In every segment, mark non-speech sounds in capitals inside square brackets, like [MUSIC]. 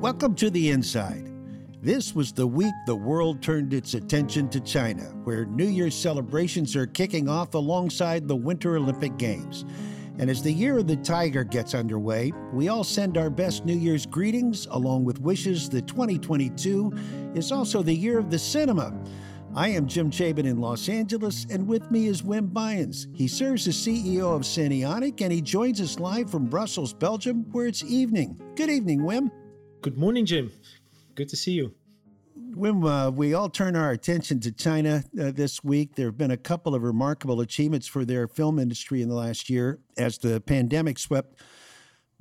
Welcome to the Inside. This was the week the world turned its attention to China, where New Year's celebrations are kicking off alongside the Winter Olympic Games. And as the Year of the Tiger gets underway, we all send our best New Year's greetings, along with wishes that 2022 is also the year of the cinema. I am Jim Chabin in Los Angeles, and with me is Wim Buyens. He serves as CEO of Cinionic, and he joins us live from Brussels, Belgium, where it's evening. Good evening, Wim. Good morning, Jim. Good to see you. Wim, uh, we all turn our attention to China uh, this week, there have been a couple of remarkable achievements for their film industry in the last year. As the pandemic swept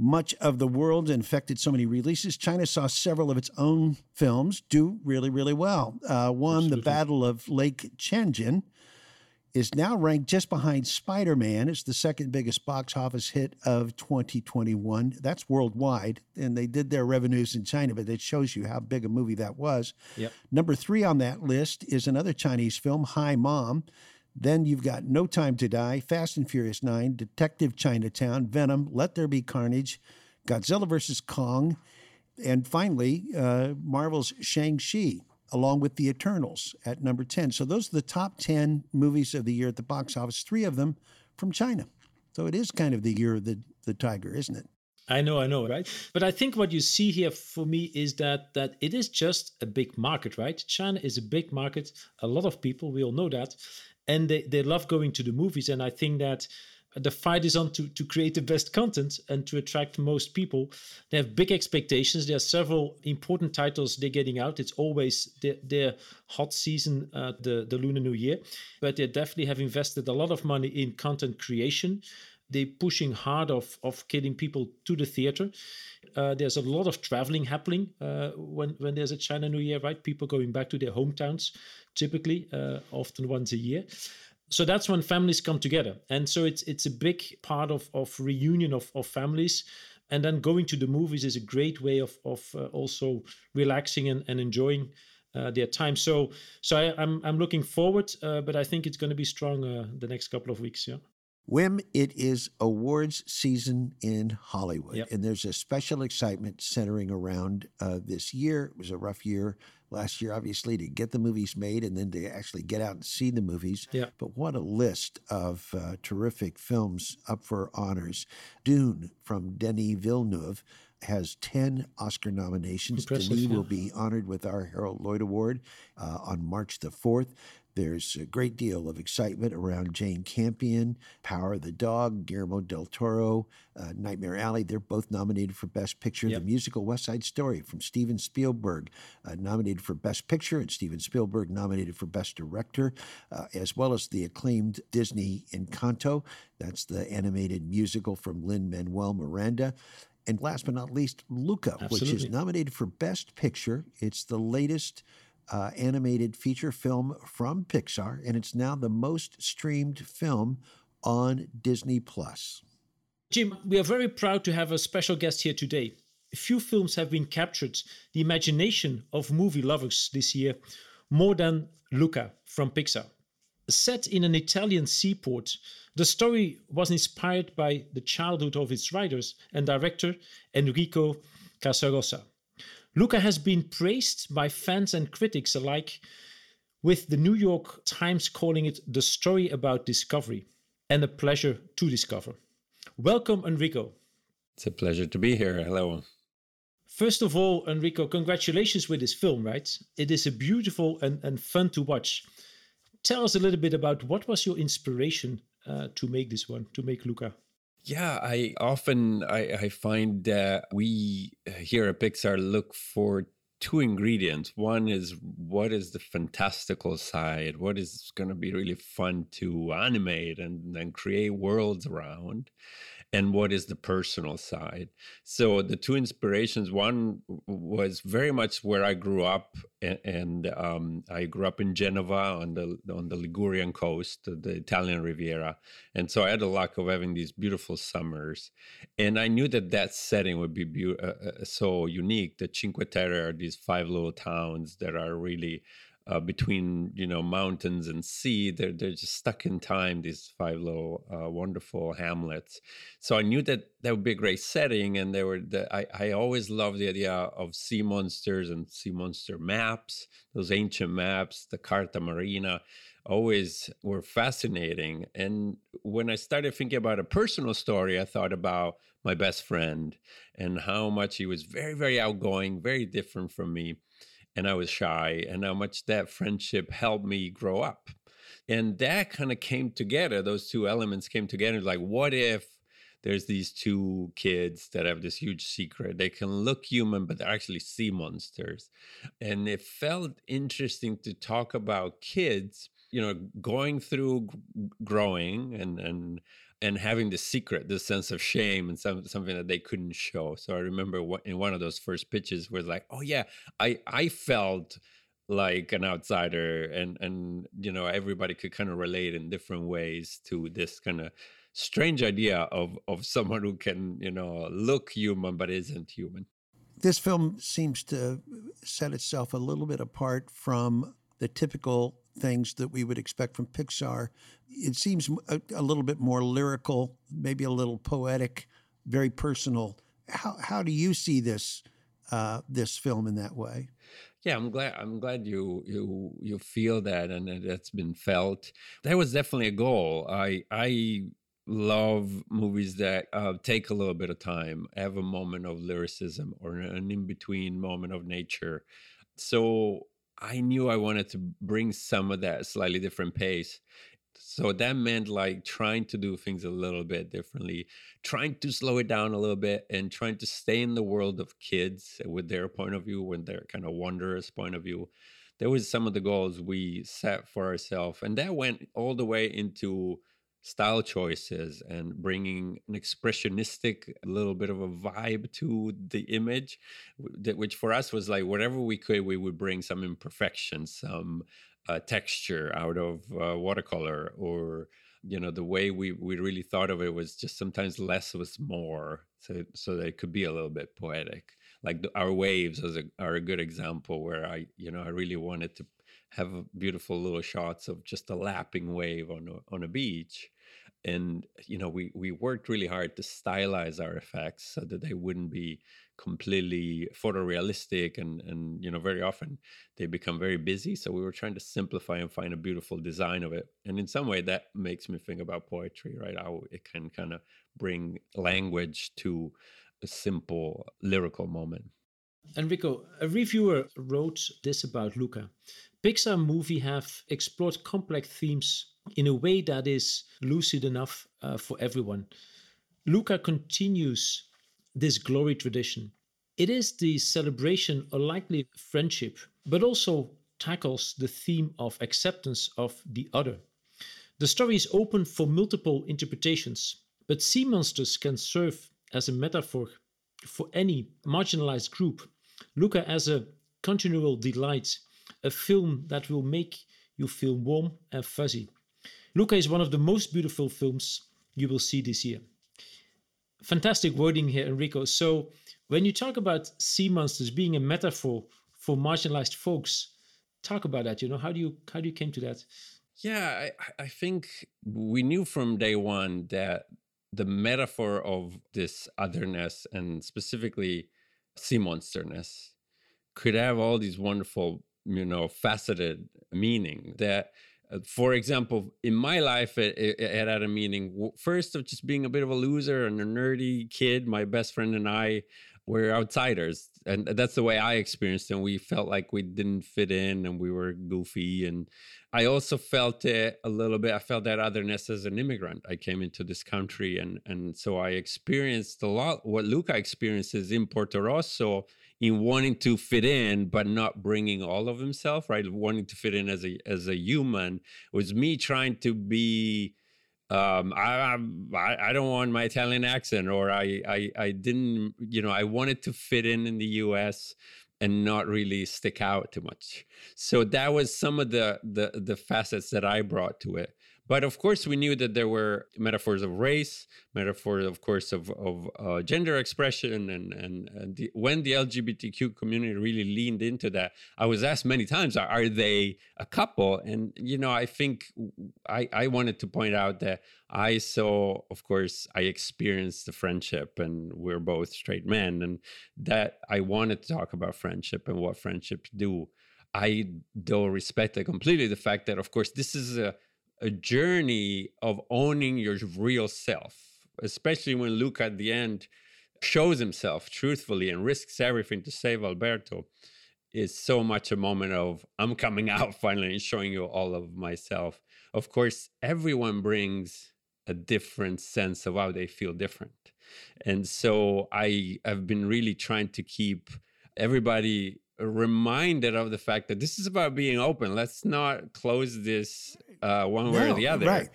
much of the world and affected so many releases, China saw several of its own films do really, really well. Uh, one, Absolutely. The Battle of Lake Changjin, is now ranked just behind Spider Man. It's the second biggest box office hit of 2021. That's worldwide. And they did their revenues in China, but it shows you how big a movie that was. Yep. Number three on that list is another Chinese film, Hi Mom. Then you've got No Time to Die, Fast and Furious 9, Detective Chinatown, Venom, Let There Be Carnage, Godzilla vs. Kong, and finally, uh, Marvel's Shang-Chi along with The Eternals at number 10. So those are the top 10 movies of the year at the box office, three of them from China. So it is kind of the year of the, the tiger, isn't it? I know, I know, right? But I think what you see here for me is that that it is just a big market, right? China is a big market. A lot of people, we all know that, and they, they love going to the movies. And I think that the fight is on to, to create the best content and to attract most people. They have big expectations. There are several important titles they're getting out. It's always their, their hot season, uh, the, the Lunar New Year. But they definitely have invested a lot of money in content creation. They're pushing hard of, of getting people to the theater. Uh, there's a lot of traveling happening uh, when, when there's a China New Year, right? People going back to their hometowns, typically, uh, often once a year. So that's when families come together. And so it's it's a big part of of reunion of, of families. And then going to the movies is a great way of of uh, also relaxing and, and enjoying uh, their time. So so I, am I'm, I'm looking forward uh, but i think it's going to be strong uh, the next couple of weeks yeah. Wim, it is awards season in Hollywood, yep. and there's a special excitement centering around uh, this year. It was a rough year last year, obviously, to get the movies made and then to actually get out and see the movies. Yeah. But what a list of uh, terrific films up for honors. Dune from Denis Villeneuve has 10 Oscar nominations. Impressive, Denis yeah. will be honored with our Harold Lloyd Award uh, on March the 4th. There's a great deal of excitement around Jane Campion, Power of the Dog, Guillermo del Toro, uh, Nightmare Alley. They're both nominated for Best Picture. Yep. The musical West Side Story from Steven Spielberg, uh, nominated for Best Picture, and Steven Spielberg nominated for Best Director, uh, as well as the acclaimed Disney Encanto. That's the animated musical from Lin Manuel Miranda. And last but not least, Luca, which is nominated for Best Picture. It's the latest uh, animated feature film from Pixar, and it's now the most streamed film on Disney Plus. Jim, we are very proud to have a special guest here today. Few films have been captured the imagination of movie lovers this year more than Luca from Pixar. Set in an Italian seaport, the story was inspired by the childhood of its writers and director Enrico Casarosa. Luca has been praised by fans and critics alike, with the New York Times calling it the story about discovery and a pleasure to discover. Welcome, Enrico. It's a pleasure to be here. Hello. First of all, Enrico, congratulations with this film, right? It is a beautiful and, and fun to watch. Tell us a little bit about what was your inspiration uh, to make this one, to make Luca. Yeah, I often I, I find that we uh, here at Pixar look for two ingredients. One is what is the fantastical side, what is going to be really fun to animate and then create worlds around, and what is the personal side. So the two inspirations, one was very much where I grew up, and, and um, I grew up in Genova on the on the Ligurian coast, the Italian Riviera, and so I had the luck of having these beautiful summers, and I knew that that setting would be beau- uh, uh, so unique. The Cinque Terre are these five little towns that are really uh, between you know mountains and sea. They're they're just stuck in time. These five little uh, wonderful hamlets. So I knew that that would be a great setting, and they were. The, I I always loved the idea of sea monsters and sea monster maps. Those ancient maps, the Carta Marina, always were fascinating. And when I started thinking about a personal story, I thought about my best friend and how much he was very very outgoing, very different from me and I was shy, and how much that friendship helped me grow up. And that kind of came together, those two elements came together. Like, what if there's these two kids that have this huge secret? They can look human, but they're actually sea monsters. And it felt interesting to talk about kids, you know, going through growing and, and, and having the secret, the sense of shame, and some, something that they couldn't show. So I remember what, in one of those first pitches was like, "Oh yeah, I I felt like an outsider, and and you know everybody could kind of relate in different ways to this kind of strange idea of of someone who can you know look human but isn't human." This film seems to set itself a little bit apart from the typical things that we would expect from Pixar. It seems a, a, little bit more lyrical, maybe a little poetic, very personal. How how do you see this uh, this film in that way? Yeah, I'm glad. I'm glad you you you feel that and that's been felt. That was definitely a goal. I I love movies that uh, take a little bit of time, have a moment of lyricism or an in between moment of nature. So I knew I wanted to bring some of that slightly different pace. So that meant like trying to do things a little bit differently, trying to slow it down a little bit, and trying to stay in the world of kids with their point of view, with their kind of wondrous point of view. There was some of the goals we set for ourselves, and that went all the way into style choices and bringing an expressionistic little bit of a vibe to the image which for us was like whatever we could we would bring some imperfection some uh, texture out of uh, watercolor or you know the way we we really thought of it was just sometimes less was more so so that it could be a little bit poetic. Like the, our waves a, are a good example where i you know i really wanted to have beautiful little shots of just a lapping wave on a, on a beach and you know we we worked really hard to stylize our effects so that they wouldn't be completely photorealistic and and you know very often they become very busy. So we were trying to simplify and find a beautiful design of it. And in some way that makes me think about poetry right? How it can kind of bring language to a simple lyrical moment. Enrico, a reviewer wrote this about Luca. Pixar movie have explored complex themes in a way that is lucid enough uh, for everyone. Luca continues this glory tradition. It is the celebration of likely friendship, but also tackles the theme of acceptance of the other. The story is open for multiple interpretations, but sea monsters can serve as a metaphor for any marginalized group. Luca as a continual delight a film that will make you feel warm and fuzzy. Luca is one of the most beautiful films you will see this year. Fantastic wording here, Enrico. So, when you talk about sea monsters being a metaphor for marginalized folks, talk about that. You know, how do you how do you came to that? Yeah, I, I think we knew from day one that the metaphor of this otherness and specifically sea monsterness could have all these wonderful you know faceted meaning that uh, for example in my life it, it, had a meaning. First of just being a bit of a loser and a nerdy kid my best friend and i were outsiders and that's the way i experienced it and we felt like we didn't fit in and we were goofy and i also felt it a little bit i felt that otherness as an immigrant. I came into this country and and so i experienced a lot what luca experiences in portorosso in wanting to fit in but not bringing all of himself right wanting to fit in as a as a human was me trying to be um, I, I I don't want my Italian accent, or I, I I didn't, you know, I wanted to fit in in the U.S. and not really stick out too much. So that was some of the the the facets that I brought to it. But of course, we knew that there were metaphors of race, metaphors, of course, of, of uh, gender expression. And, and, and the, when the LGBTQ community really leaned into that, I was asked many times, are, are they a couple? And, you know, I think I, I wanted to point out that I saw, of course, I experienced the friendship, and we're both straight men, and that I wanted to talk about friendship and what friendships do. I though respect completely the fact that, of course, this is a a journey of owning your real self, especially when Luca at the end shows himself truthfully and risks everything to save Alberto, is so much a moment of I'm coming [LAUGHS] out finally and showing you all of myself. Of course, everyone brings a different sense of how they feel different. And so I have been really trying to keep everybody reminded of the fact that this is about being open. Let's not close this uh, one way or the other. Right.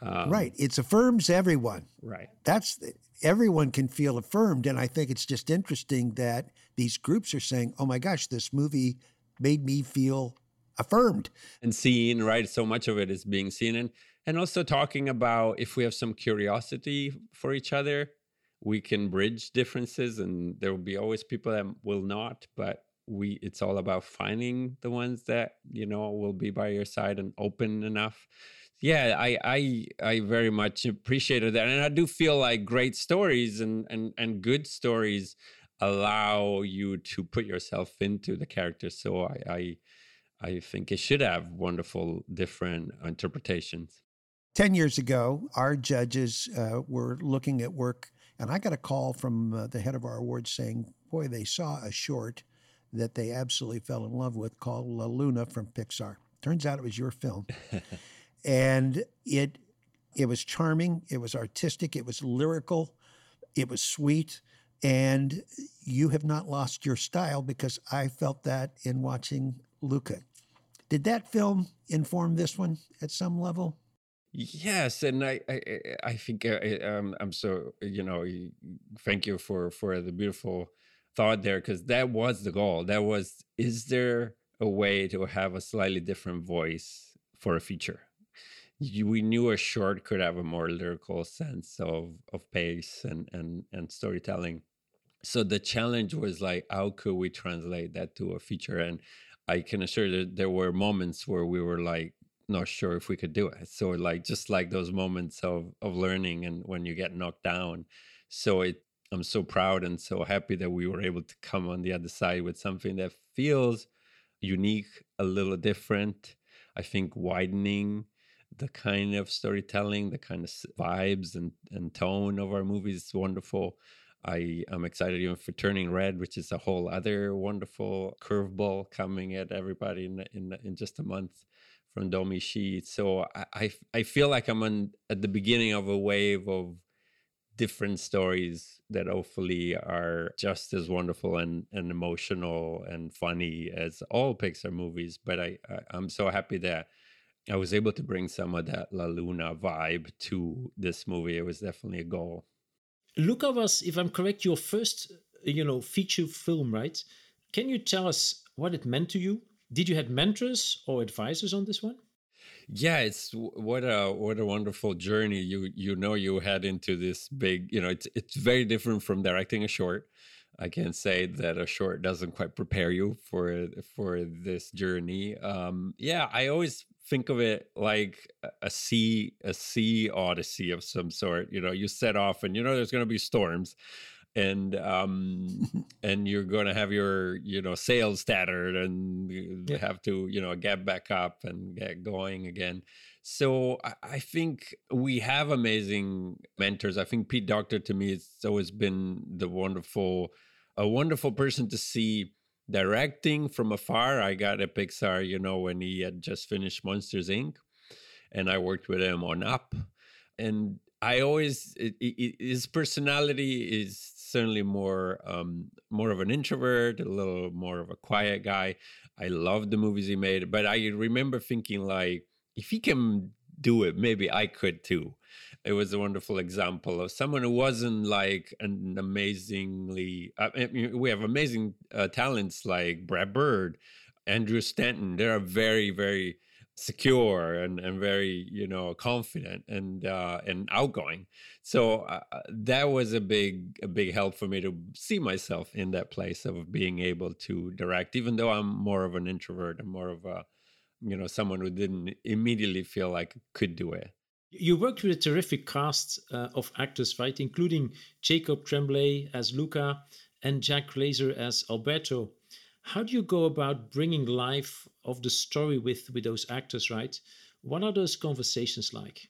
Um, right. It affirms everyone. Right. That's everyone can feel affirmed, and I think it's just interesting that these groups are saying, "Oh my gosh, this movie made me feel affirmed and seen." Right. So much of it is being seen, and and also talking about if we have some curiosity for each other, we can bridge differences, and there will be always people that will not, but we it's all about finding the ones that you know will be by your side and open enough. Yeah i i i very much appreciated that and i do feel like great stories and and and good stories allow you to put yourself into the character so i i i think it should have wonderful different interpretations. 10 years ago our judges uh, were looking at work and i got a call from uh, the head of our awards saying boy they saw a short that they absolutely fell in love with called La Luna from Pixar. Turns out it was your film. [LAUGHS] and it it was charming, it was artistic, it was lyrical, it was sweet, and you have not lost your style because I felt that in watching Luca. Did that film inform this one at some level? Yes, and I I, I think uh, um, I'm so you know thank you for for the beautiful thought there because that was the goal. That was, is there a way to have a slightly different voice for a feature? we knew a short could have a more lyrical sense of of pace and and and storytelling. So the challenge was like, how could we translate that to a feature? And I can assure that there were moments where we were like not sure if we could do it. So like just like those moments of of learning and when you get knocked down. So it I'm so proud and so happy that we were able to come on the other side with something that feels unique, a little different. I think widening the kind of storytelling, the kind of vibes and, and tone of our movies is wonderful. I am excited even for Turning Red, which is a whole other wonderful curveball coming at everybody in in, in just a month from Domee Shi. So I, I, I feel like I'm on at the beginning of a wave of different stories that hopefully are just as wonderful and, and emotional and funny as all Pixar movies. But I, I am so happy that I was able to bring some of that La Luna vibe to this movie. It was definitely a goal. Luca was, if I'm correct, your first uh, you know feature film, right? Can you tell us what it meant to you? Did you have mentors or advisors on this one? Yeah it's what a what a wonderful journey you you know you head into this big you know it's it's very different from directing a short. I can say that a short doesn't quite prepare you for for this journey. Um yeah i always think of it like a sea a sea odyssey of some sort you know you set off and you know there's going to be storms and um [LAUGHS] and you're going to have your you know sails tattered and you yeah. have to you know get back up and get going again. So I, I think we have amazing mentors. I think pete docter to me has always been the wonderful a wonderful person to see directing from afar. I got a pixar you know when he had just finished monsters inc. and i worked with him on up. And I always it, it, his personality is certainly more um, more of an introvert, a little more of a quiet guy. I love the movies he made, but I remember thinking like, if he can do it, maybe I could too. It was a wonderful example of someone who wasn't like an amazingly. I mean, we have amazing uh, talents like Brad Bird, Andrew Stanton. They are very, very secure and, and very you know confident and uh, and outgoing. So uh, uh, that was a big a big help for me to see myself in that place of being able to direct even though i'm more of an introvert and more of a you know someone who didn't immediately feel like could do it. You worked with a terrific cast uh, of actors right including jacob tremblay as luca and jack grazer as alberto how do you go about bringing life of the story with with those actors right what are those conversations like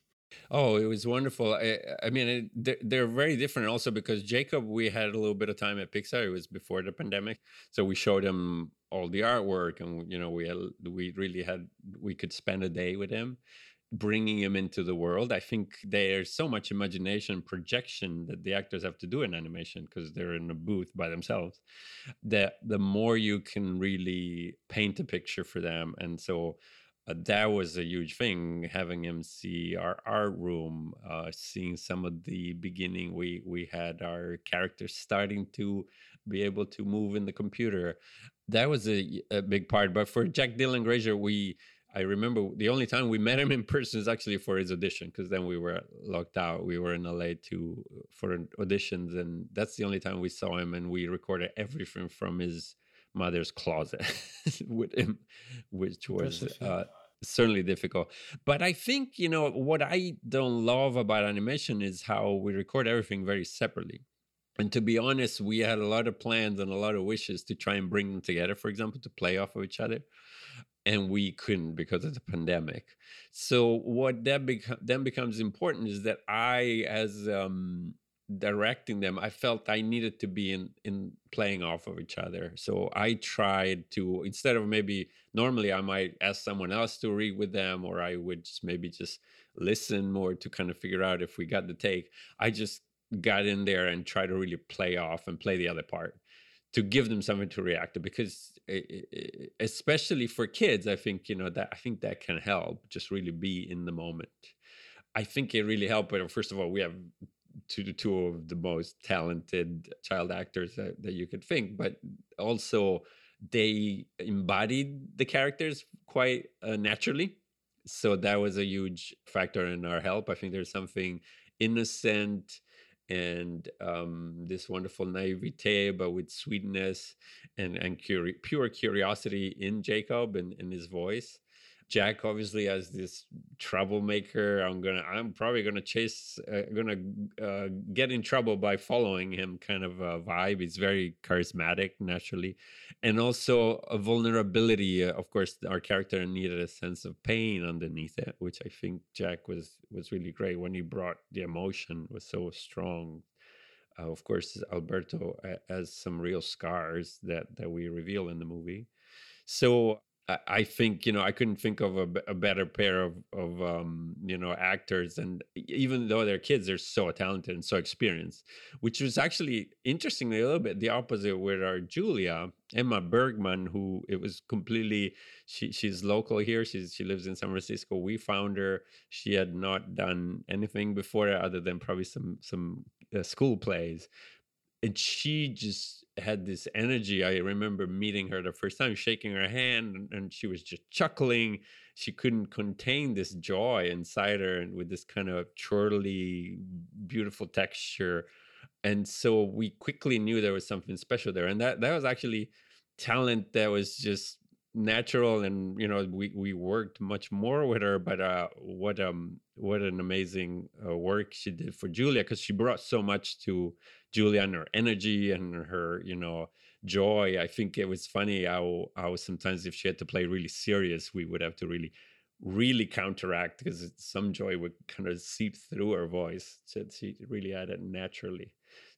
Oh, it was wonderful. I, I mean, it, they're, they're, very different also because Jacob, we had a little bit of time at Pixar. It was before the pandemic, so we showed him all the artwork, and you know, we had, we really had we could spend a day with him bringing him into the world. I think there's so much imagination projection that the actors have to do in animation because they're in a booth by themselves. That the more you can really paint a picture for them, and so uh, that was a huge thing. Having him see our art room, uh, seeing some of the beginning, we we had our characters starting to be able to move in the computer. That was a, a big part. But for Jack Dylan Grazer, we I remember the only time we met him in person is actually for his audition because then we were locked out. We were in LA to for auditions, and that's the only time we saw him. And we recorded everything from his mother's closet [LAUGHS] with him, which was uh, certainly difficult. But I think you know what I don't love about animation is how we record everything very separately. And to be honest, we had a lot of plans and a lot of wishes to try and bring them together, for example, to play off of each other and we couldn't because of the pandemic. So what that beca- then becomes important is that I, as um, directing them, I felt I needed to be in in playing off of each other. So I tried to instead of maybe normally I might ask someone else to read with them, or I would just maybe just listen more to kind of figure out if we got the take. I just got in there and try to really play off and play the other part to give them something to react to because especially for kids i think you know that i think that can help just really be in the moment. I think it really helped but first of all we have two two of the most talented child actors that, that you could think but also they embodied the characters quite uh, naturally. So that was a huge factor in our help. I think there's something innocent and um, this wonderful naivete, but with sweetness and and curi- pure curiosity in Jacob and in his voice. Jack obviously as this troublemaker. I'm gonna, I'm probably gonna chase, uh, gonna uh, get in trouble by following him. Kind of a vibe. He's very charismatic naturally, and also a vulnerability. Uh, of course, our character needed a sense of pain underneath it, which I think Jack was was really great when he brought the emotion was so strong. Uh, of course, Alberto has some real scars that that we reveal in the movie. So I think you know I couldn't think of a, a better pair of of um, you know actors, and even though they're kids, they're so talented and so experienced. Which was actually interestingly a little bit the opposite with our Giulia Emma Berman, who it was completely she she's local here. She's she lives in San Francisco. We found her. She had not done anything before other than probably some some uh, school plays, and she just had this energy. I remember meeting her the first time, shaking her hand, and she was just chuckling. She couldn't contain this joy inside her, and with this kind of chorly, beautiful texture. And so we quickly knew there was something special there, and that that was actually talent that was just natural and you know we we worked much more with her but uh what um what an amazing uh, work she did for giulia because she brought so much to giulia and her energy and her you know joy. I think it was funny how how sometimes if she had to play really serious we would have to really really counteract because some joy would kind of seep through her voice. So she really had it naturally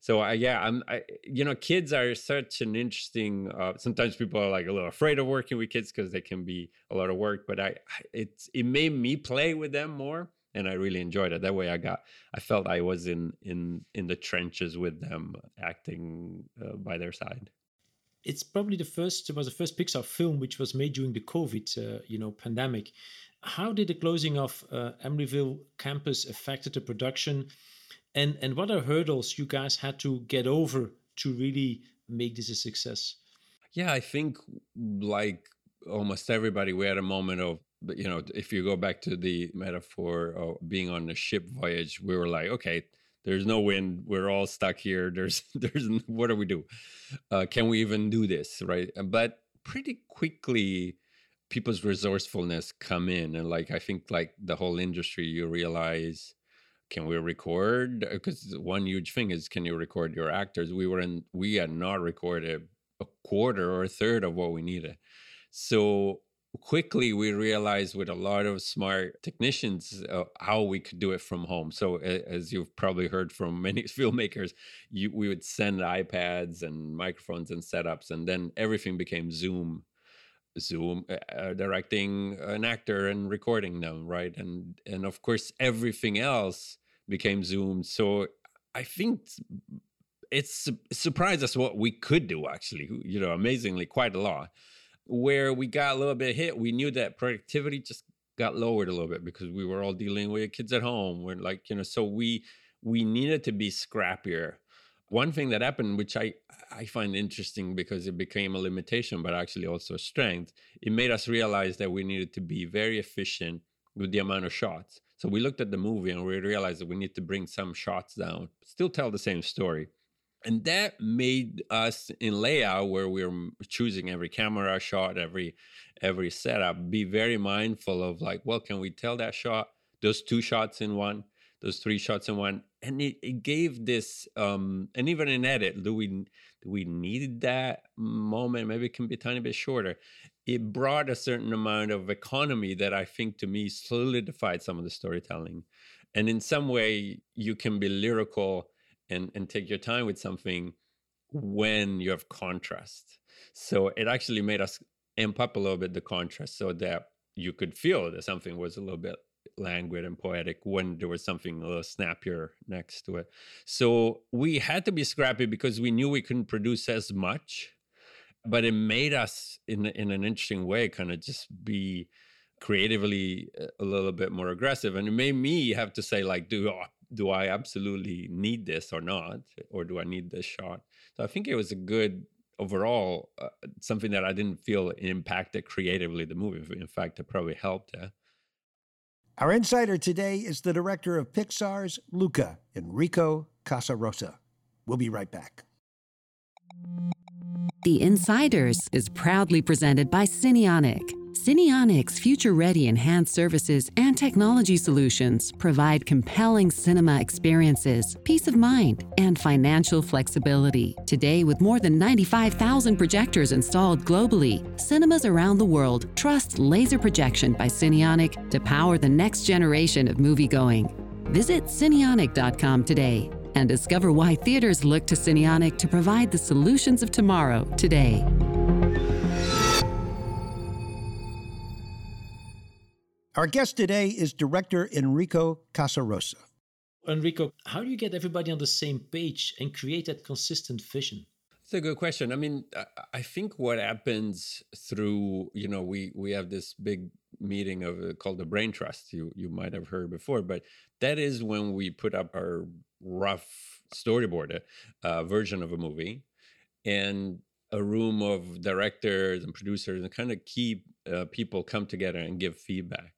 so I, yeah, I'm, I, you know, kids are such an interesting. Uh, sometimes people are like a little afraid of working with kids because they can be a lot of work. But I, it's it made me play with them more, and I really enjoyed it. That way, I got, I felt I was in in in the trenches with them, acting uh, by their side. It's probably the first. It was the first Pixar film which was made during the COVID, uh, you know, pandemic. How did the closing of uh, Emeryville campus affected the production? And and what are hurdles you guys had to get over to really make this a success yeah i think like almost everybody we had a moment of you know, if you go back to the metaphor of being on a ship voyage, we were like, okay, there's no wind. We're all stuck here. [LAUGHS] There's, there's, what do we do? Uh, can we even do this? Right. But pretty quickly, people's resourcefulness come in, and like I think, like the whole industry, you realize, can we record? Because one huge thing is, can you record your actors? We were in, we had not recorded a quarter or a third of what we needed. So quickly we realized with a lot of smart technicians uh, how we could do it from home so as you've probably heard from [LAUGHS] many filmmakers you, we would send ipads and microphones and setups and then everything became zoom zoom uh, uh directing an actor and recording them right? And and of course everything else became zoom. So i think it's surprised us what we could do actually you know amazingly quite a lot. Where we got a little bit hit we knew that productivity just got lowered a little bit because we were all dealing with kids at home. We're like you know so we we needed to be scrappier one thing that happened which i i find interesting because it became a limitation but actually also a strength it made us realize that we needed to be very efficient with the amount of shots. So we looked at the movie and we realized that we need to bring some shots down still tell the same story. And that made us in layout where we're choosing every camera shot every every setup be very mindful of like well can we tell that shot those two shots in one those three shots in one and it, it gave this um and even in edit do we do we need that moment? Maybe it can be a tiny bit shorter. It brought a certain amount of economy that i think to me solidified some of the storytelling. And in some way you can be lyrical and and take your time with something when you have contrast. So it actually made us amp up a little bit the contrast so that you could feel that something was a little bit languid and poetic when there was something a little snappier next to it so we had to be scrappy because we knew we couldn't produce as much but it made us in in an interesting way kind of just be creatively a little bit more aggressive and it made me have to say like do oh, do I absolutely need this or not, or do I need this shot? So I think it was a good overall uh, something that I didn't feel impacted creatively the movie. In fact, it probably helped. Our insider today is the director of Pixar's Luca, Enrico Casarosa. We'll be right back. The Insiders is proudly presented by Cinionic Cinionics future-ready enhanced services and technology solutions provide compelling cinema experiences, peace of mind, and financial flexibility. Today, with more than 95,000 projectors installed globally, cinemas around the world trust laser projection by Cinionic to power the next generation of moviegoing. Visit Cinionic.com today and discover why theaters look to Cinionic to provide the solutions of tomorrow today. Our guest today is director Enrico Casarosa. Enrico, how do you get everybody on the same page and create that consistent vision? It's a good question. I mean, I think what happens through, you know, we we have this big meeting of uh, called the Brain Trust. You you might have heard before, but that is when we put up our rough storyboard uh, version of a movie, and a room of directors and producers and kind of key uh, people come together and give feedback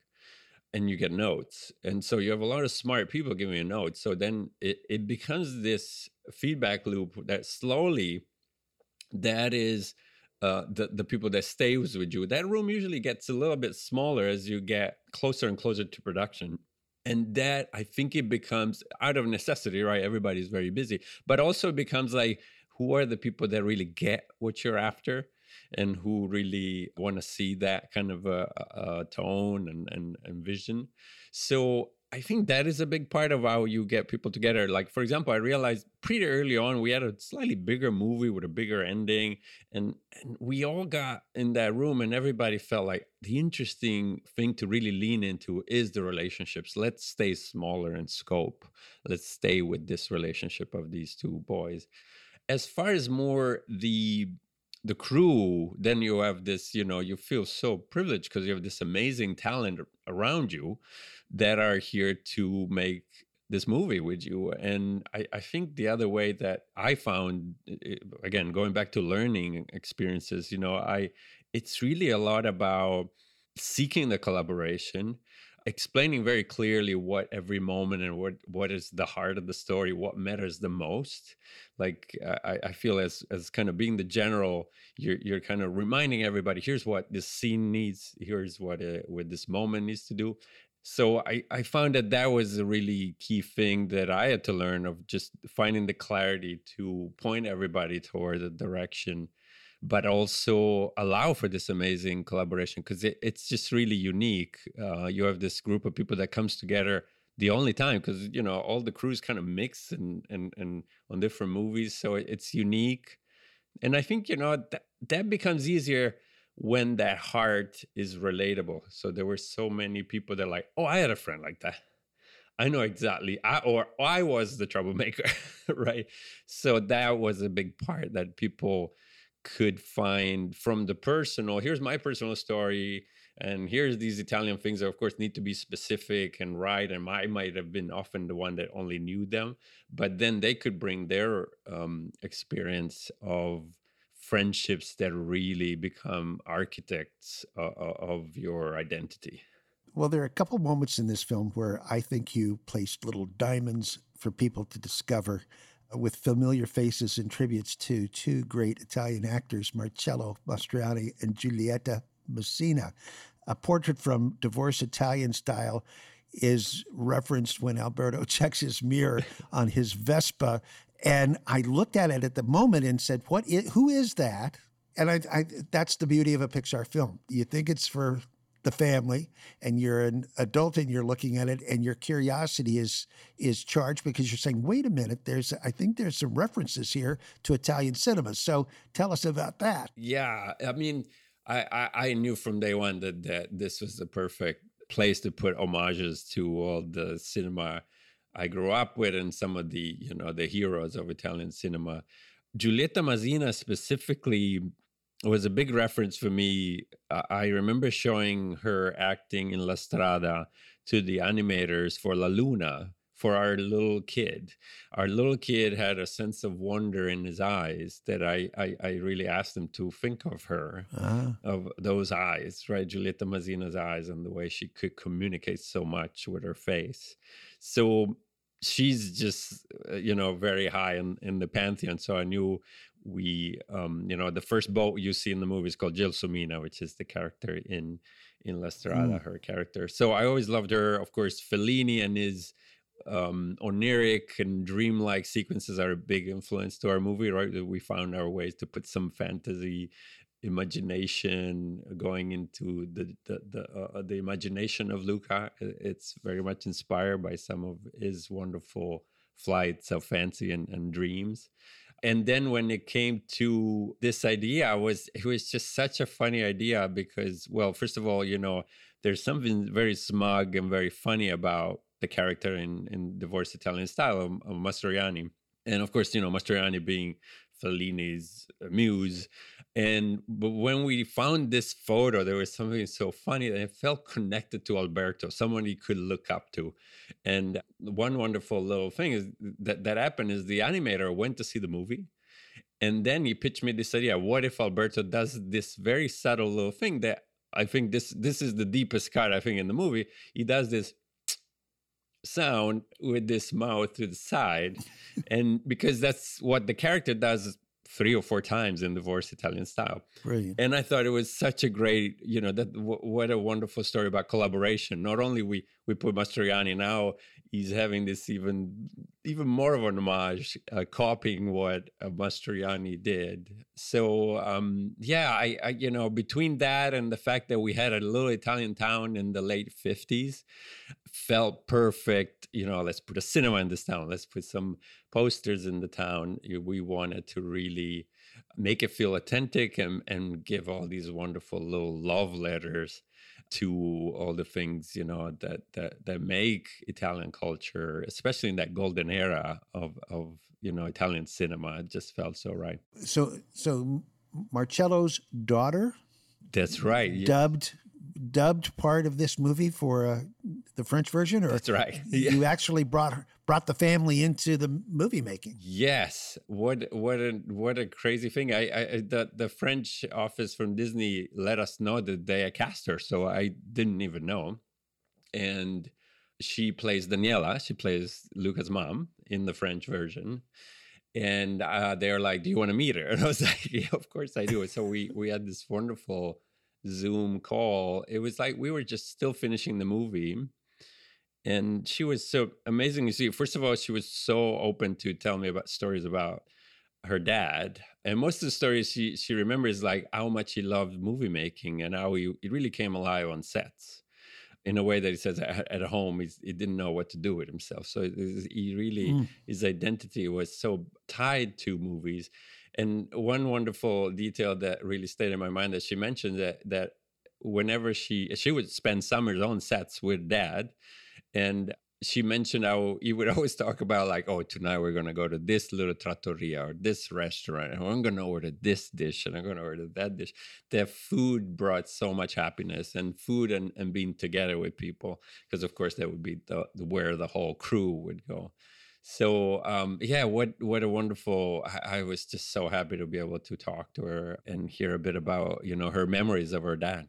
and you get notes and so you have a lot of smart people giving you notes so then it, it becomes this feedback loop that slowly that is uh, the the people that stays with you that room usually gets a little bit smaller as you get closer and closer to production and that i think it becomes out of necessity right everybody's very busy but also becomes like who are the people that really get what you're after and who really want to see that kind of a, a tone and, and, and vision. So I think that is a big part of how you get people together. Like, for example, I realized pretty early on we had a slightly bigger movie with a bigger ending, and, and we all got in that room, and everybody felt like the interesting thing to really lean into is the relationships. Let's stay smaller in scope. Let's stay with this relationship of these two boys. As far as more the the crew then you have this you know you feel so privileged because you have this amazing talent around you that are here to make this movie with you. And I, I think the other way that i found again going back to learning experiences you know i it's really a lot about seeking the collaboration explaining very clearly what every moment and what what is the heart of the story what matters the most like i, I feel as as kind of being the general you're you're kind of reminding everybody here's what this scene needs. Here's what uh, what this moment needs to do. So I, I found that that was a really key thing that i had to learn of just finding the clarity to point everybody toward the direction but also allow for this amazing collaboration because it, it's just really unique. Uh, you have this group of people that comes together the only time because you know all the crews kind of mix and and and on different movies, so it's unique. And I think you know that that becomes easier when that heart is relatable. So there were so many people that like, oh, I had a friend like that. I know exactly. I or I was the troublemaker, [LAUGHS] right? So that was a big part that people could find from the personal here's my personal story and here's these italian things that of course need to be specific and right and i might have been often the one that only knew them but then they could bring their um, experience of friendships that really become architects uh, of your identity. Well there are a couple moments in this film where i think you placed little diamonds for people to discover with familiar faces and tributes to two great Italian actors, Marcello Mastroianni and Giulietta Masina. A portrait from Divorce Italian Style is referenced when Alberto [LAUGHS] checks his mirror [LAUGHS] on his Vespa. And I looked at it at the moment and said, "What? Is, who is that?" And I, I, that's the beauty of a Pixar film. You think it's for the family and you're an adult and you're looking at it and your curiosity is is charged because you're saying wait a minute there's i think there's some references here to italian cinema. So tell us about that. Yeah i mean i i, I knew from day one that that this was the perfect place to put homages to all the cinema i grew up with and some of the you know the heroes of italian cinema. Giulietta Masina specifically was a big reference for me. I remember showing her acting in La Strada to the animators for La Luna for our little kid. Our little kid had a sense of wonder in his eyes that I I, I really asked him to think of her, uh-huh. of those eyes, right? Giulietta Masina's eyes and the way she could communicate so much with her face. So she's just uh, you know very high in, in the pantheon so i knew we um you know the first boat you see in the movie is called Gelsomina, which is the character in in La Strada, mm. her character. So I always loved her. Of course, Fellini and his um, oniric and dreamlike sequences are a big influence to our movie, right? We found our ways to put some fantasy imagination going into the the the, uh, the imagination of Luca. It's very much inspired by some of his wonderful flights of fancy and, and dreams and then when it came to this idea, I was it was just such a funny idea because, well, first of all, you know, there's something very smug and very funny about the character in in Divorce Italian Style of, of Mastroianni, and of course, you know, Mastroianni being Fellini's uh, muse. And but when we found this photo, there was something so funny that it felt connected to Alberto, someone he could look up to. And one wonderful little thing is that that happened is the animator went to see the movie. And then he pitched me this idea. What if Alberto does this very subtle little thing that I think this this is the deepest cut I think in the movie. He does this sound with this mouth to the side and because that's what the character does three or four times in Divorce italian style Brilliant. and i thought it was such a great you know that w- what a wonderful story about collaboration not only we we put mastroianni now he's having this even even more of an homage, uh, copying what uh, Mastroianni did. So um, yeah, I, I, you know between that and the fact that we had a little Italian town in the late fifties, felt perfect. You know, let's put a cinema in this town. Let's put some posters in the town. We wanted to really make it feel authentic and and give all these wonderful little love letters to all the things you know that that that make Italian culture, especially in that golden era of of you know Italian cinema. It just felt so right. So so Marcello's daughter. That's right. Dubbed dubbed part of this movie for uh, the French version, or that's right. [LAUGHS] You actually brought brought the family into the movie making. Yes, what what a what a crazy thing! I, I the the French office from Disney let us know that they cast her, so I didn't even know, and she plays Daniela. She plays Luca's mom in the French version and uh, they're like, "Do you want to meet her?" [LAUGHS] And I was like, "Yeah, of course I do." So we we had this wonderful Zoom call. It was like we were just still finishing the movie, and she was so amazing to see. First of all, she was so open to tell me about stories about her dad, and most of the stories she she remembers like how much he loved movie making and how he, he really came alive on sets in a way that he says at home he didn't know what to do with himself so he really mm. his identity was so tied to movies and one wonderful detail that really stayed in my mind that she mentioned that that whenever she she would spend summers on sets with dad and she mentioned how he would [LAUGHS] always talk about like, oh, tonight we're gonna go to this little trattoria or this restaurant, and I'm gonna order this dish and I'm gonna order that dish. The food brought so much happiness, and food and, and being together with people, because of course that would be the, the, where the whole crew would go. So um, yeah, what what a wonderful! I, I was just so happy to be able to talk to her and hear a bit about you know her memories of her dad.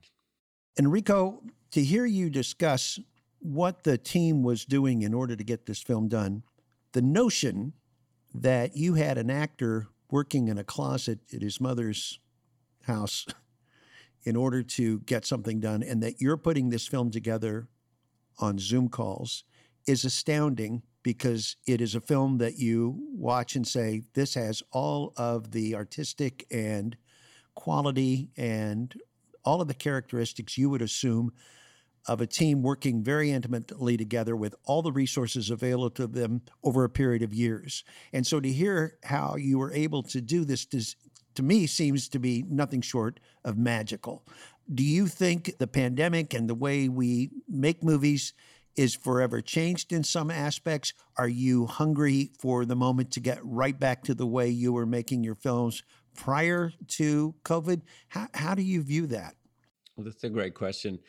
Enrico, to hear you discuss what the team was doing in order to get this film done, the notion that you had an actor working in a closet at his mother's house [LAUGHS] in order to get something done and that you're putting this film together on Zoom calls is astounding because it is a film that you watch and say, this has all of the artistic and quality and all of the characteristics you would assume of a team working very intimately together with all the resources available to them over a period of years. And so to hear how you were able to do this does, to me seems to be nothing short of magical. Do you think the pandemic and the way we make movies is forever changed in some aspects? Are you hungry for the moment to get right back to the way you were making your films prior to COVID? How, how do you view that? Well, that's a great question.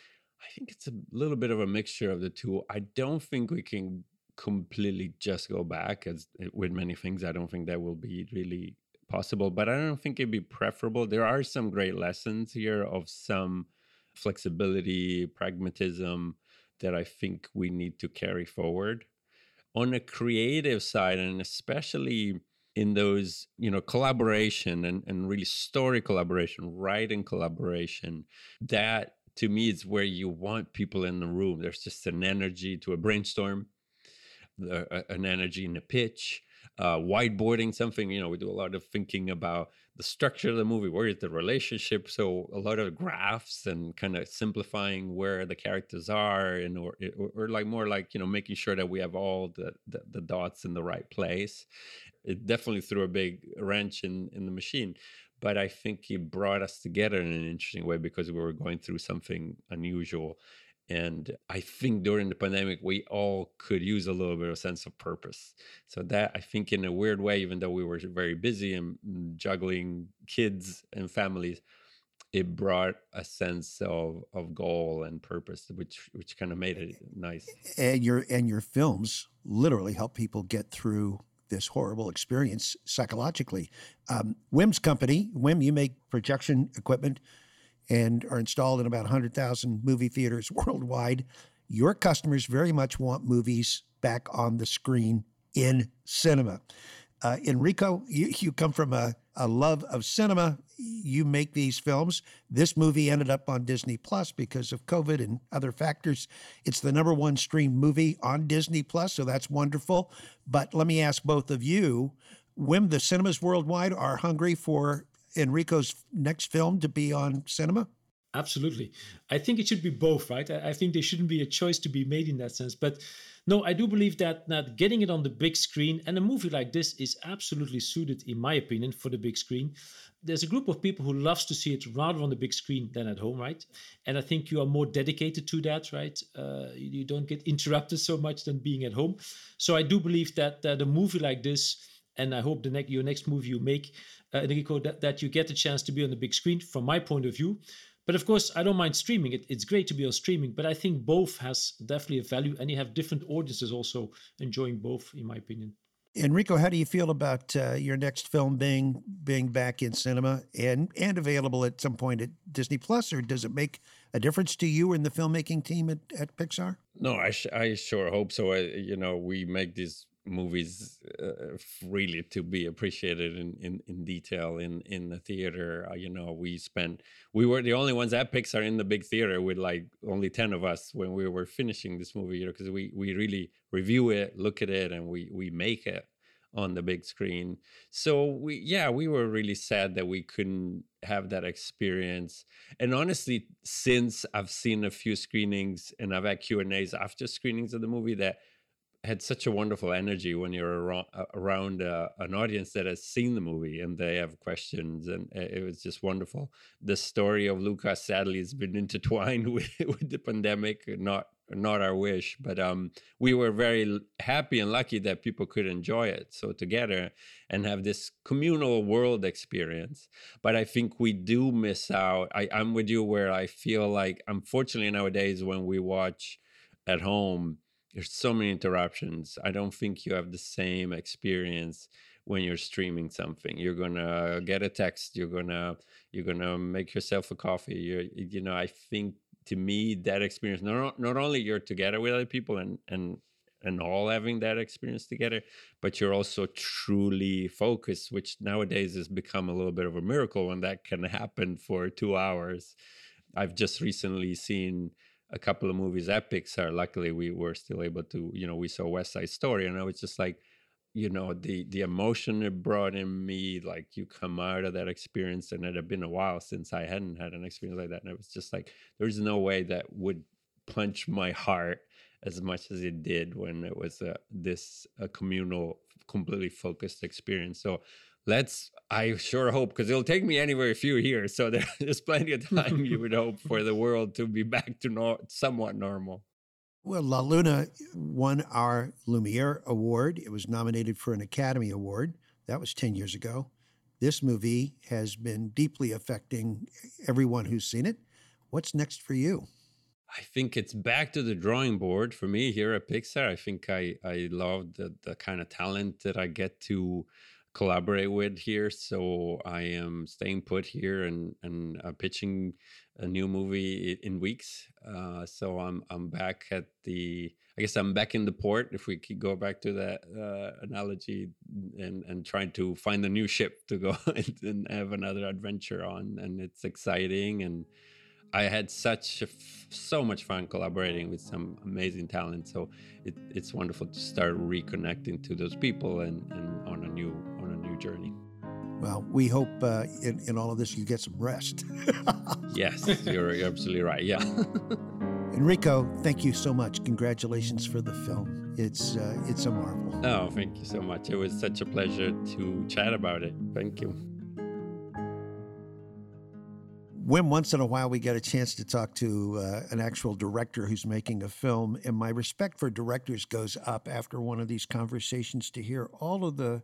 I think it's a little bit of a mixture of the two. I don't think we can completely just go back as eh, with many things. I don't think that will be really possible, but I don't think it'd be preferable. There are some great lessons here of some flexibility, pragmatism that I think we need to carry forward. On a creative side, and especially in those, you know, collaboration and, and really story collaboration, writing collaboration, that to me is where you want people in the room there's just an energy to a brainstorm an energy in a pitch uh, whiteboarding something you know we do a lot of thinking about the structure of the movie where is the relationship so a lot of graphs and kind of simplifying where the characters are and or, or, like more like you know making sure that we have all the, the, the dots in the right place it definitely threw a big wrench in in the machine but I think it brought us together in an interesting way because we were going through something unusual. And I think during the pandemic, we all could use a little bit of sense of purpose. So that I think, in a weird way, even though we were very busy and juggling kids and families, it brought a sense of of goal and purpose, which which kind of made it nice. And your and your films literally help people get through this horrible experience psychologically. Um, Wim's company, Wim, you make projection equipment and are installed in about 100,000 movie theaters [LAUGHS] worldwide. Your customers very much want movies back on the screen in cinema. Uh, Enrico, you, you come from a, a love of cinema. You make these films. This movie ended up on Disney Plus because of COVID and other factors. It's the number one streamed movie on Disney Plus, so that's wonderful. But let me ask both of you when the cinemas worldwide are hungry for Enrico's next film to be on cinema? Absolutely. I think it should be both, right? I think there shouldn't be a choice to be made in that sense. But no, I do believe that, that getting it on the big screen and a movie like this is absolutely suited, in my opinion, for the big screen. There's a group of people who loves to see it rather on the big screen than at home, right? And I think you are more dedicated to that, right? Uh, you don't get interrupted so much than being at home. So I do believe that, that a movie like this, and I hope the next your next movie you make, uh, Enrico, that, that you get the chance to be on the big screen. From my point of view, but of course, I don't mind streaming. It, it's great to be on streaming, but I think both has definitely a value, and you have different audiences also enjoying both, in my opinion. Enrico, how do you feel about uh, your next film being being back in cinema and and available at some point at Disney Plus, or does it make a difference to you and the filmmaking team at, at Pixar? No, I sh- I sure hope so. I, you know, we make these movies uh, really to be appreciated in, in, in detail in in the theater. Uh, you know, we spent we were the only ones at Pixar in the big theater with like only ten of us when we were finishing this movie. You know, because we we really review it, look at it, and we we make it on the big screen. So we yeah, we were really sad that we couldn't have that experience. And honestly, since I've seen a few screenings and I've had Q and A's after screenings of the movie that had such a wonderful energy when you're around, around uh, an audience that has seen the movie and they have questions and it was just wonderful. The story of Luca sadly has been [LAUGHS] intertwined with, with the pandemic not not our wish but um, we were very happy and lucky that people could enjoy it so together and have this communal world experience. But i think we do miss out I, i'm with you where i feel like unfortunately nowadays when we watch at home there's so many interruptions. I don't think you have the same experience when you're streaming something. You're gonna get a text. You're gonna you're gonna make yourself a coffee. You're you know I think to me that experience not not only you're together with other people and and and all having that experience together, but you're also truly focused, which nowadays has become a little bit of a miracle when that can happen for two hours. I've just recently seen a couple of movies at Pixar. Luckily, we were still able to, you know, we saw West Side Story, and I was just like, you know, the the emotion it brought in me. Like you come out of that experience, and it had been a while since I hadn't had an experience like that, and it was just like there's no way that would punch my heart as much as it did when it was a, this a communal, completely focused experience. So let's i sure hope because it'll take me anywhere a few years so [LAUGHS] there's plenty of time you would hope for the world to be back to no, somewhat normal. Well la luna won our lumiere award. It was nominated for an academy award. That was 10 years ago. This movie has been deeply affecting everyone who's seen it. What's next for you? I think it's back to the drawing board. For me here at Pixar. I think I I love the the kind of talent that I get to collaborate with here. So I am staying put here and and uh, pitching a new movie in weeks. Uh, so I'm I'm back at the. I guess I'm back in the port. If we could go back to that uh, analogy, and and trying to find a new ship to go [LAUGHS] and have another adventure on, and it's exciting and. I had such so much fun collaborating with some amazing talent. So it, it's wonderful to start reconnecting to those people and, and on a new on a new journey. Well, we hope uh, in, in all of this you get some rest. [LAUGHS] yes, you're, you're absolutely right. Yeah. [LAUGHS] Enrico, thank you so much. Congratulations for the film. It's uh, it's a marvel. Oh, thank you so much. It was such a pleasure to chat about it. Thank you when once in a while we get a chance to talk to uh, an actual director who's making a film, and my respect for directors goes up after one of these conversations to hear all of the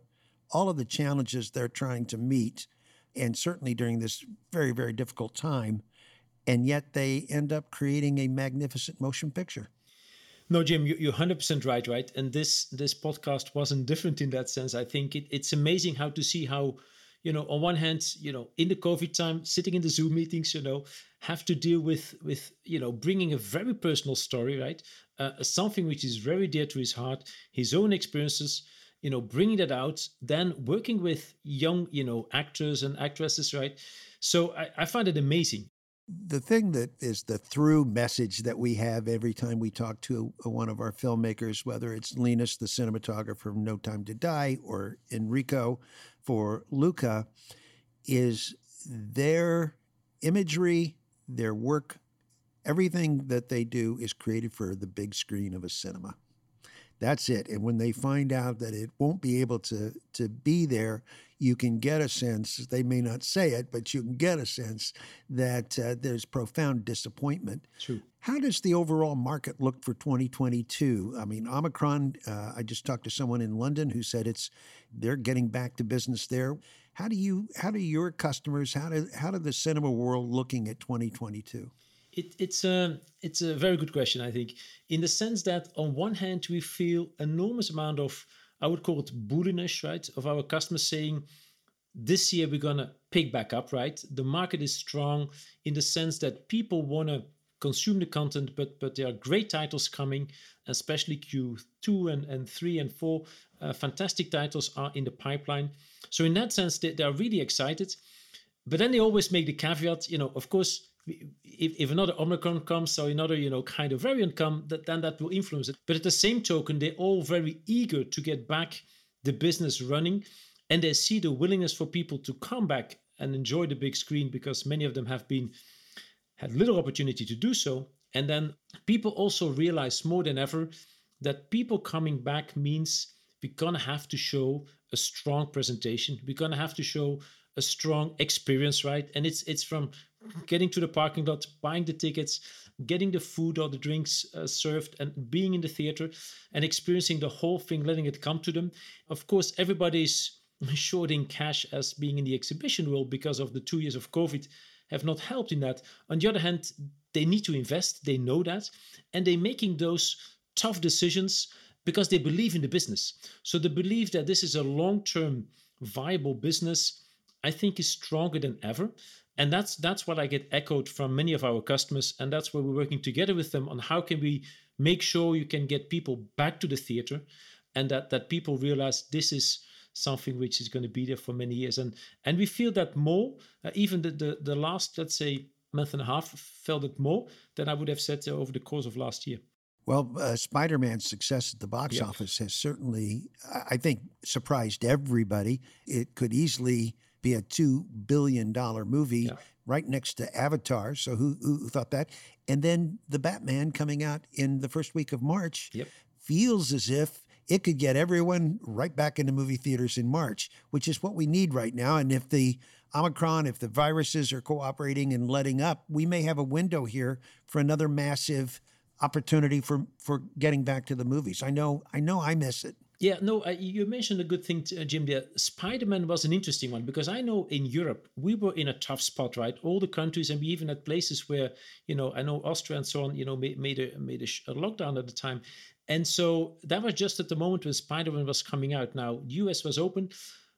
all of the challenges they're trying to meet, and certainly during this very very difficult time, and yet they end up creating a magnificent motion picture. No, Jim, you, are 100% right, right? And this this podcast wasn't different in that sense. I think it, it's amazing how to see how you know on one hand you know in the covid time sitting in the zoom meetings you know have to deal with with you know bringing a very personal story right uh, something which is very dear to his heart his own experiences you know bringing that out then working with young you know actors and actresses right so i, I find it amazing the thing that is the through message that we have every time we talk to one of our filmmakers, whether it's Linus, the cinematographer from No Time to Die, or Enrico for Luca, is their imagery, their work, everything that they do is created for the big screen of a cinema. That's it. And when they find out that it won't be able to to be there, you can get a sense. They may not say it, but you can get a sense that uh, there's profound disappointment. True. How does the overall market look for 2022? I mean, Omicron. Uh, I just talked to someone in London who said it's they're getting back to business there. How do you? How do your customers? How do how do the cinema world looking at 2022? It, it's a it's a very good question. I think in the sense that on one hand we feel enormous amount of I would call it bullishness, right, of our customers saying this year we're gonna pick back up, right? The market is strong in the sense that people wanna consume the content, but but there are great titles coming, especially Q2 and, and 3 and 4. Uh, fantastic titles are in the pipeline. So in that sense, they, they are really excited. But then they always make the caveat, you know, of course, if, if another Omicron comes or another, you know, kind of variant come, that, then that will influence it. But at the same token, they're all very eager to get back the business running. And they see the willingness for people to come back and enjoy the big screen because many of them have been had little opportunity to do so. And then people also realize more than ever that people coming back means we're gonna have to show a strong presentation. We're gonna have to show a strong experience, right? And it's it's from getting to the parking lot, buying the tickets, getting the food or the drinks uh, served, and being in the theater and experiencing the whole thing, letting it come to them. Of course, everybody's [LAUGHS] short in cash as being in the exhibition world because of the two years of COVID have not helped in that. On the other hand, they need to invest, they know that, and they're making those tough decisions because they believe in the business. So the belief that this is a long term viable business, I think, is stronger than ever and that's that's what i get echoed from many of our customers and that's where we're working together with them on how can we make sure you can get people back to the theater and that that people realize this is something which is going to be there for many years and and we feel that more uh, even the, the the last let's say month and a half felt it more than i would have said uh, over the course of last year well, uh, Spider Man's success at the box yep. office has certainly, I think, surprised everybody. It could easily be a $2 billion movie yeah. right next to Avatar. So who, who thought that? And then the Batman coming out in the first week of March yep. feels as if it could get everyone right back into movie theaters in March, which is what we need right now. And if the Omicron, if the viruses are cooperating and letting up, we may have a window here for another massive opportunity for for getting back to the movies. I know I know I miss it. Yeah, no, uh, you mentioned a good thing, uh, Jim. There, Spider-Man was an interesting one because I know in Europe we were in a tough spot, right? All the countries, and we even had places where, you know, I know Austria and so on, you know, made, made a made a, a lockdown at the time, and so that was just at the moment when Spider-Man was coming out. Now, the US was open,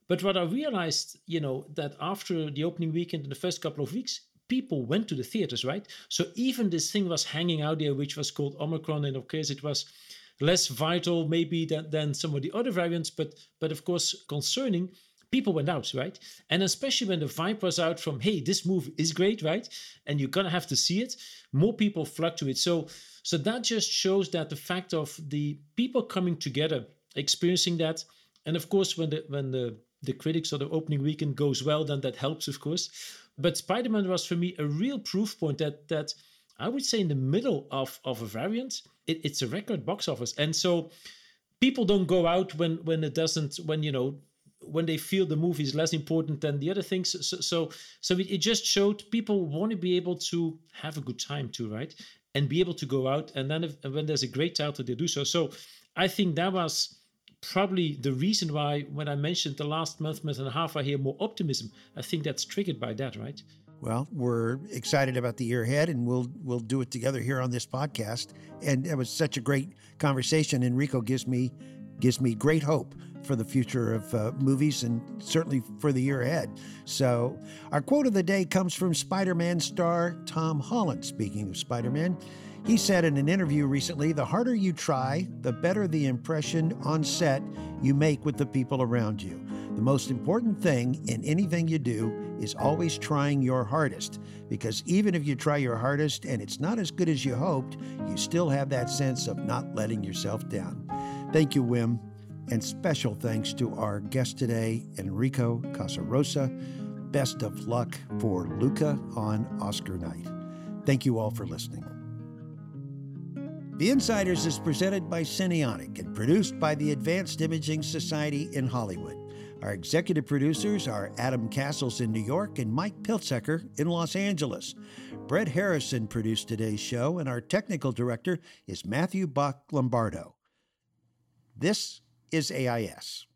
but what I realized, you know, that after the opening weekend and the first couple of weeks, people went to the theaters, right? So even this thing was hanging out there, which was called Omicron, and of course it was less vital maybe than, than some of the other variants, but but of course concerning. People went out, right? And especially when the vibe was out from, hey, this move is great, right? And you're gonna have to see it, more people flock to it. So so that just shows that the fact of the people coming together, experiencing that, and of course when the when the the critics or the opening weekend goes well, then that helps, of course. But Spider-Man was for me a real proof point that that I would say in the middle of, of a variant, it, it's a record box office. And so people don't go out when when it doesn't when you know when they feel the movie is less important than the other things. So so, so it, it just showed people want to be able to have a good time too, right? And be able to go out. And then if, when there's a great title, they do so. So I think that was probably the reason why when I mentioned the last month, month and a half, I hear more optimism. I think that's triggered by that, right? Well, we're excited about the year ahead, and we'll we'll do it together here on this podcast. And it was such a great conversation. Enrico gives me gives me great hope for the future of uh, movies and certainly for the year ahead. So, our quote of the day comes from Spider-Man star Tom Holland. Speaking of Spider-Man, he said in an interview recently, "The harder you try, the better the impression on set you make with the people around you." The most important thing in anything you do is always trying your hardest, because even if you try your hardest and it's not as good as you hoped, you still have that sense of not letting yourself down. Thank you, Wim. And special thanks to our guest today, Enrico Casarosa. Best of luck for Luca on Oscar night. Thank you all for listening. The Insiders is presented by Cinionic and produced by the Advanced Imaging Society in Hollywood. Our executive producers are Adam Castles in New York and Mike Piltzecker in Los Angeles. Brett Harrison produced today's show, and our technical director is Matthew Bach Lombardo. This is AIS.